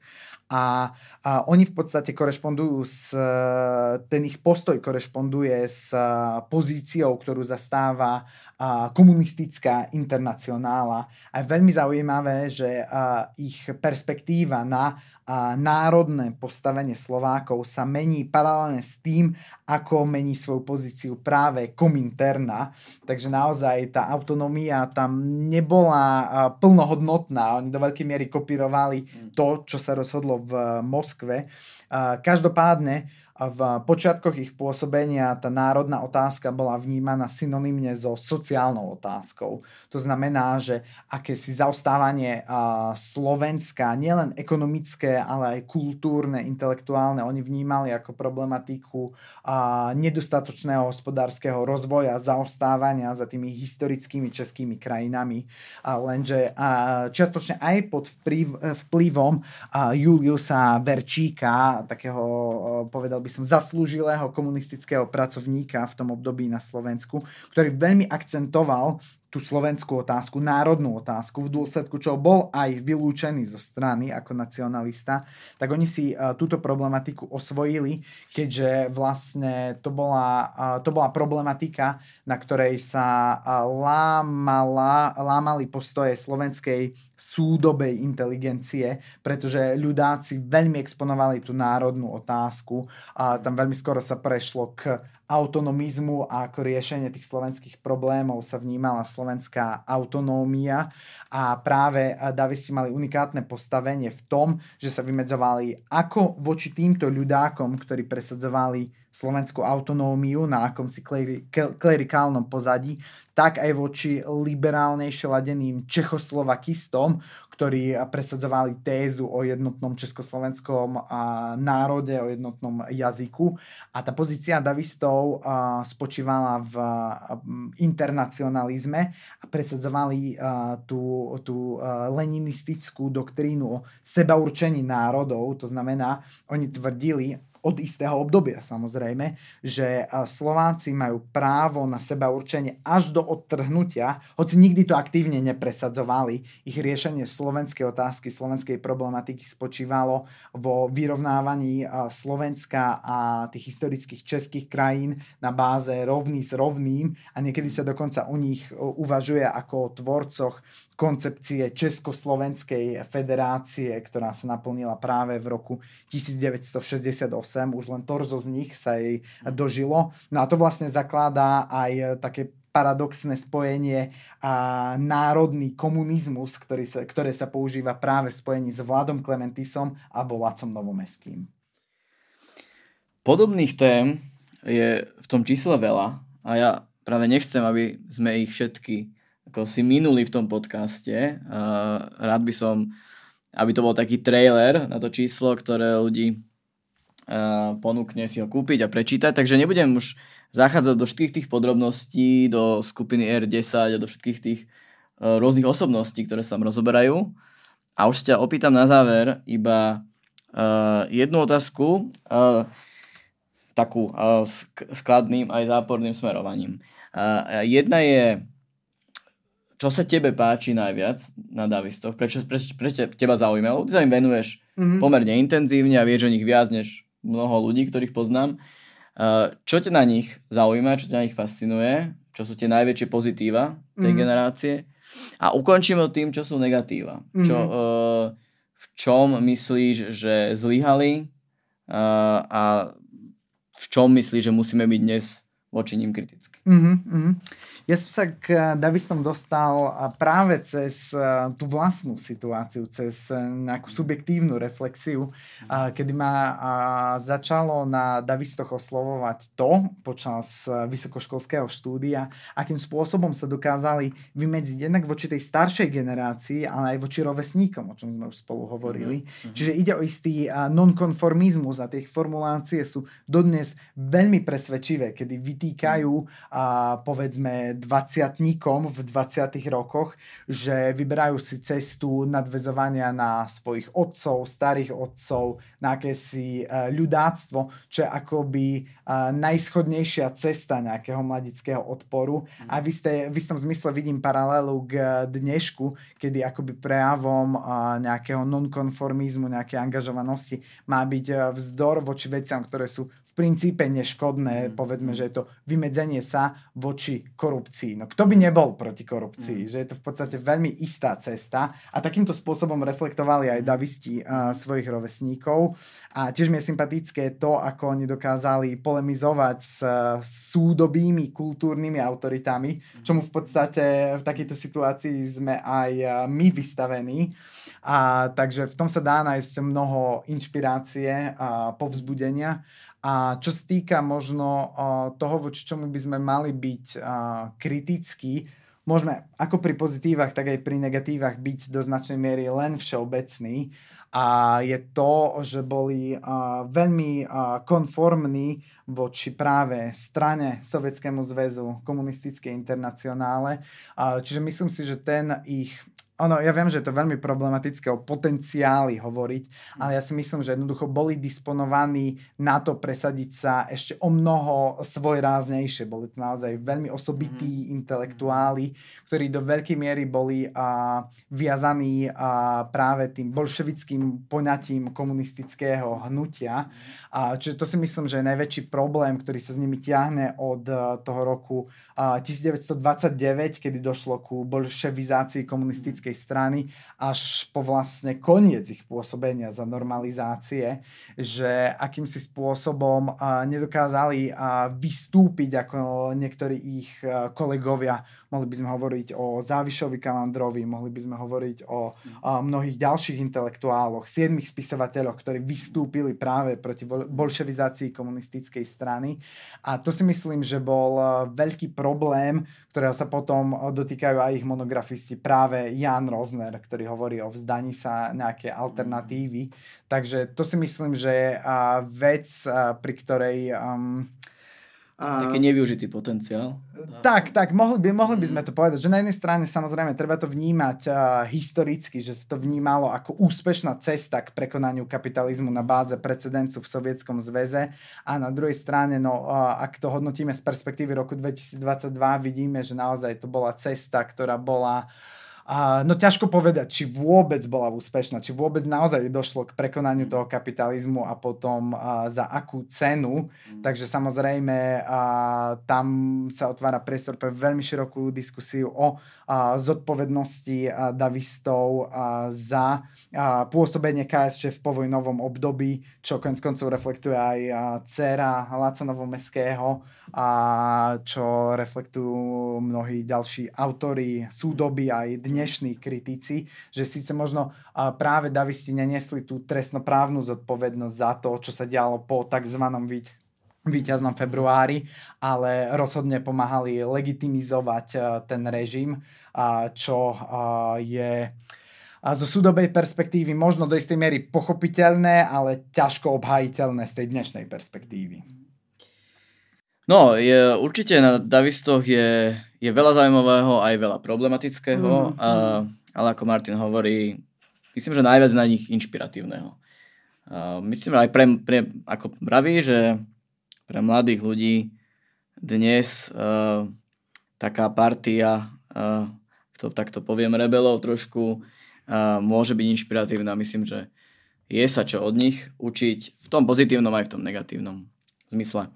A, a oni v podstate korešpondujú s, ten ich postoj korešponduje s pozíciou, ktorú zastáva komunistická internacionála. A je veľmi zaujímavé, že ich perspektíva na národné postavenie Slovákov sa mení paralelne s tým, ako mení svoju pozíciu práve Kominterna. Takže naozaj tá autonómia tam nebola plnohodnotná. Oni do veľkej miery kopírovali mm. to, čo sa rozhodlo v Moskve. Každopádne v počiatkoch ich pôsobenia tá národná otázka bola vnímaná synonymne so sociálnou otázkou. To znamená, že akési zaostávanie Slovenska, nielen ekonomické, ale aj kultúrne, intelektuálne, oni vnímali ako problematiku nedostatočného hospodárskeho rozvoja, zaostávania za tými historickými českými krajinami. Lenže čiastočne aj pod vplyvom Juliusa Verčíka, takého, povedal by som, zaslúžilého komunistického pracovníka v tom období na Slovensku, ktorý veľmi akcentoval tú slovenskú otázku, národnú otázku, v dôsledku čo bol aj vylúčený zo strany ako nacionalista, tak oni si uh, túto problematiku osvojili, keďže vlastne to bola, uh, to bola problematika, na ktorej sa uh, lámala, lámali postoje slovenskej súdobej inteligencie, pretože ľudáci veľmi exponovali tú národnú otázku a tam veľmi skoro sa prešlo k autonomizmu a ako riešenie tých slovenských problémov sa vnímala slovenská autonómia. A práve Davisti mali unikátne postavenie v tom, že sa vymedzovali ako voči týmto ľudákom, ktorí presadzovali slovenskú autonómiu na akomsi klerikálnom pozadí, tak aj voči liberálnejšie ladeným čechoslovakistom, ktorí presadzovali tézu o jednotnom československom národe, o jednotnom jazyku. A tá pozícia davistov spočívala v internacionalizme a presadzovali tú, tú leninistickú doktrínu o sebaurčení národov. To znamená, oni tvrdili, od istého obdobia samozrejme, že Slováci majú právo na seba určenie až do odtrhnutia, hoci nikdy to aktívne nepresadzovali. Ich riešenie slovenskej otázky, slovenskej problematiky spočívalo vo vyrovnávaní Slovenska a tých historických českých krajín na báze rovný s rovným a niekedy sa dokonca u nich uvažuje ako o tvorcoch koncepcie Československej federácie, ktorá sa naplnila práve v roku 1968. Už len torzo z nich sa jej dožilo. No a to vlastne zakladá aj také paradoxné spojenie a národný komunizmus, ktorý sa, ktoré sa používa práve v spojení s Vladom Klementisom a Lacom Novomeským. Podobných tém je v tom čísle veľa a ja práve nechcem, aby sme ich všetky ako si minuli v tom podcaste. Rád by som, aby to bol taký trailer na to číslo, ktoré ľudí ponúkne si ho kúpiť a prečítať, takže nebudem už zachádzať do všetkých tých podrobností, do skupiny R10 a do všetkých tých uh, rôznych osobností, ktoré sa tam rozoberajú. A už ťa opýtam na záver iba uh, jednu otázku, uh, takú uh, skladným aj záporným smerovaním. Jedna je, čo sa tebe páči najviac na Davistoch? Prečo, prečo, prečo teba zaujímalo? Ty sa im venuješ mm-hmm. pomerne intenzívne a vieš o nich viac než mnoho ľudí, ktorých poznám. Čo ťa na nich zaujíma, čo ťa na nich fascinuje? Čo sú tie najväčšie pozitíva tej mm-hmm. generácie? A ukončíme tým, čo sú negatíva. Mm-hmm. Čo, uh, v čom myslíš, že zlyhali uh, a v čom myslíš, že musíme byť dnes voči ním kritickí? Mm-hmm. Ja som sa k eh, Davistom dostal práve cez eh, tú vlastnú situáciu, cez eh, nejakú subjektívnu reflexiu, kedy ma začalo na Davistoch oslovovať to počas vysokoškolského štúdia, akým spôsobom sa dokázali vymedziť jednak voči tej staršej generácii, ale aj voči rovesníkom, o čom sme už spolu hovorili. Mm-hmm. Čiže ide o istý nonkonformizmus a tie formulácie sú dodnes veľmi presvedčivé, kedy vytýkajú povedzme 20 v 20 rokoch, že vyberajú si cestu nadvezovania na svojich otcov, starých otcov, na akési e, ľudáctvo, čo je akoby e, najschodnejšia cesta nejakého mladického odporu. A v, isté, v istom zmysle vidím paralelu k dnešku, kedy akoby prejavom e, nejakého nonkonformizmu, nejakej angažovanosti má byť vzdor voči veciam, ktoré sú v princípe neškodné, mm. povedzme, že je to vymedzenie sa voči korupcii. No kto by nebol proti korupcii? Mm. Že je to v podstate veľmi istá cesta a takýmto spôsobom reflektovali aj davisti uh, svojich rovesníkov. A tiež mi je sympatické to, ako oni dokázali polemizovať s súdobými kultúrnymi autoritami, mm. čomu v podstate v takejto situácii sme aj my vystavení. A takže v tom sa dá nájsť mnoho inšpirácie a povzbudenia A čo sa týka možno toho, voči čomu by sme mali byť kritickí, môžeme ako pri pozitívach, tak aj pri negatívach byť do značnej miery len všeobecný a je to, že boli veľmi konformní voči práve strane Sovietskému zväzu, komunistickej internacionále. Čiže myslím si, že ten ich ono, ja viem, že je to veľmi problematické o potenciáli hovoriť, ale ja si myslím, že jednoducho boli disponovaní na to presadiť sa ešte o mnoho svojráznejšie. Boli to naozaj veľmi osobití mm. intelektuáli, ktorí do veľkej miery boli a, viazaní a, práve tým bolševickým poňatím komunistického hnutia. A, čiže to si myslím, že je najväčší problém, ktorý sa s nimi ťahne od a, toho roku 1929, kedy došlo ku bolševizácii komunistickej strany až po vlastne koniec ich pôsobenia za normalizácie, že akýmsi spôsobom nedokázali vystúpiť ako niektorí ich kolegovia. Mohli by sme hovoriť o Závišovi Kalandrovi, mohli by sme hovoriť o mnohých ďalších intelektuáloch, siedmých spisovateľoch, ktorí vystúpili práve proti bolševizácii komunistickej strany. A to si myslím, že bol veľký problém, ktorého sa potom dotýkajú aj ich monografisti, práve Jan Rosner, ktorý hovorí o vzdaní sa nejaké alternatívy. Takže to si myslím, že je vec, pri ktorej um, taký nevyužitý potenciál. Tak, tak, mohli by, mohli by sme to povedať, že na jednej strane samozrejme treba to vnímať uh, historicky, že sa to vnímalo ako úspešná cesta k prekonaniu kapitalizmu na báze precedencu v Sovietskom zväze a na druhej strane, no, uh, ak to hodnotíme z perspektívy roku 2022, vidíme, že naozaj to bola cesta, ktorá bola uh, a, no ťažko povedať, či vôbec bola úspešná, či vôbec naozaj došlo k prekonaniu mm. toho kapitalizmu a potom a, za akú cenu. Mm. Takže samozrejme a, tam sa otvára priestor pre veľmi širokú diskusiu o zodpovednosti davistov za pôsobenie KSČ v povojnovom období, čo konec koncov reflektuje aj dcera Láca Novomestského a čo reflektujú mnohí ďalší autory súdoby aj dnešní kritici, že síce možno práve davisti nenesli tú trestnoprávnu zodpovednosť za to, čo sa dialo po tzv. Víťaznom februári, ale rozhodne pomáhali legitimizovať ten režim, čo je zo súdobej perspektívy možno do istej miery pochopiteľné, ale ťažko obhajiteľné z tej dnešnej perspektívy. No, je, určite na Davistoch je, je veľa zaujímavého, aj veľa problematického, mm, a, ale ako Martin hovorí, myslím, že najviac na nich inšpiratívneho. A myslím, že aj pre, pre, ako vraví, že pre mladých ľudí dnes uh, taká partia, uh, to takto poviem, rebelov trošku, uh, môže byť inšpiratívna. Myslím, že je sa čo od nich učiť v tom pozitívnom aj v tom negatívnom zmysle.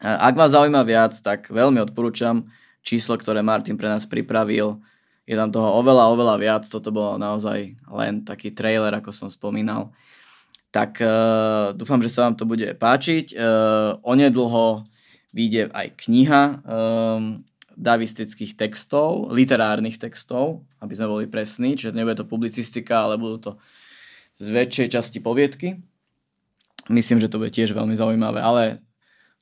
Ak vás zaujíma viac, tak veľmi odporúčam číslo, ktoré Martin pre nás pripravil. Je tam toho oveľa, oveľa viac. Toto bolo naozaj len taký trailer, ako som spomínal. Tak uh, dúfam, že sa vám to bude páčiť. Uh, onedlho vyjde aj kniha um, davistických textov, literárnych textov, aby sme boli presní, čiže nebude to publicistika, ale budú to z väčšej časti poviedky. Myslím, že to bude tiež veľmi zaujímavé, ale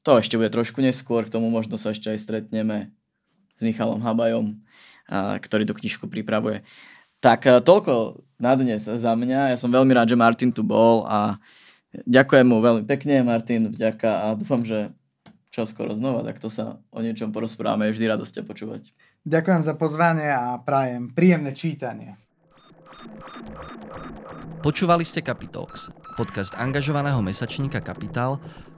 to ešte bude trošku neskôr, k tomu možno sa ešte aj stretneme s Michalom Habajom, a, ktorý tú knižku pripravuje. Tak a, toľko na dnes za mňa. Ja som veľmi rád, že Martin tu bol a ďakujem mu veľmi pekne, Martin, vďaka a dúfam, že čo skoro znova, tak to sa o niečom porozprávame. Je vždy radosť ťa počúvať. Ďakujem za pozvanie a prajem príjemné čítanie. Počúvali ste Capitalx, podcast angažovaného mesačníka Kapitál,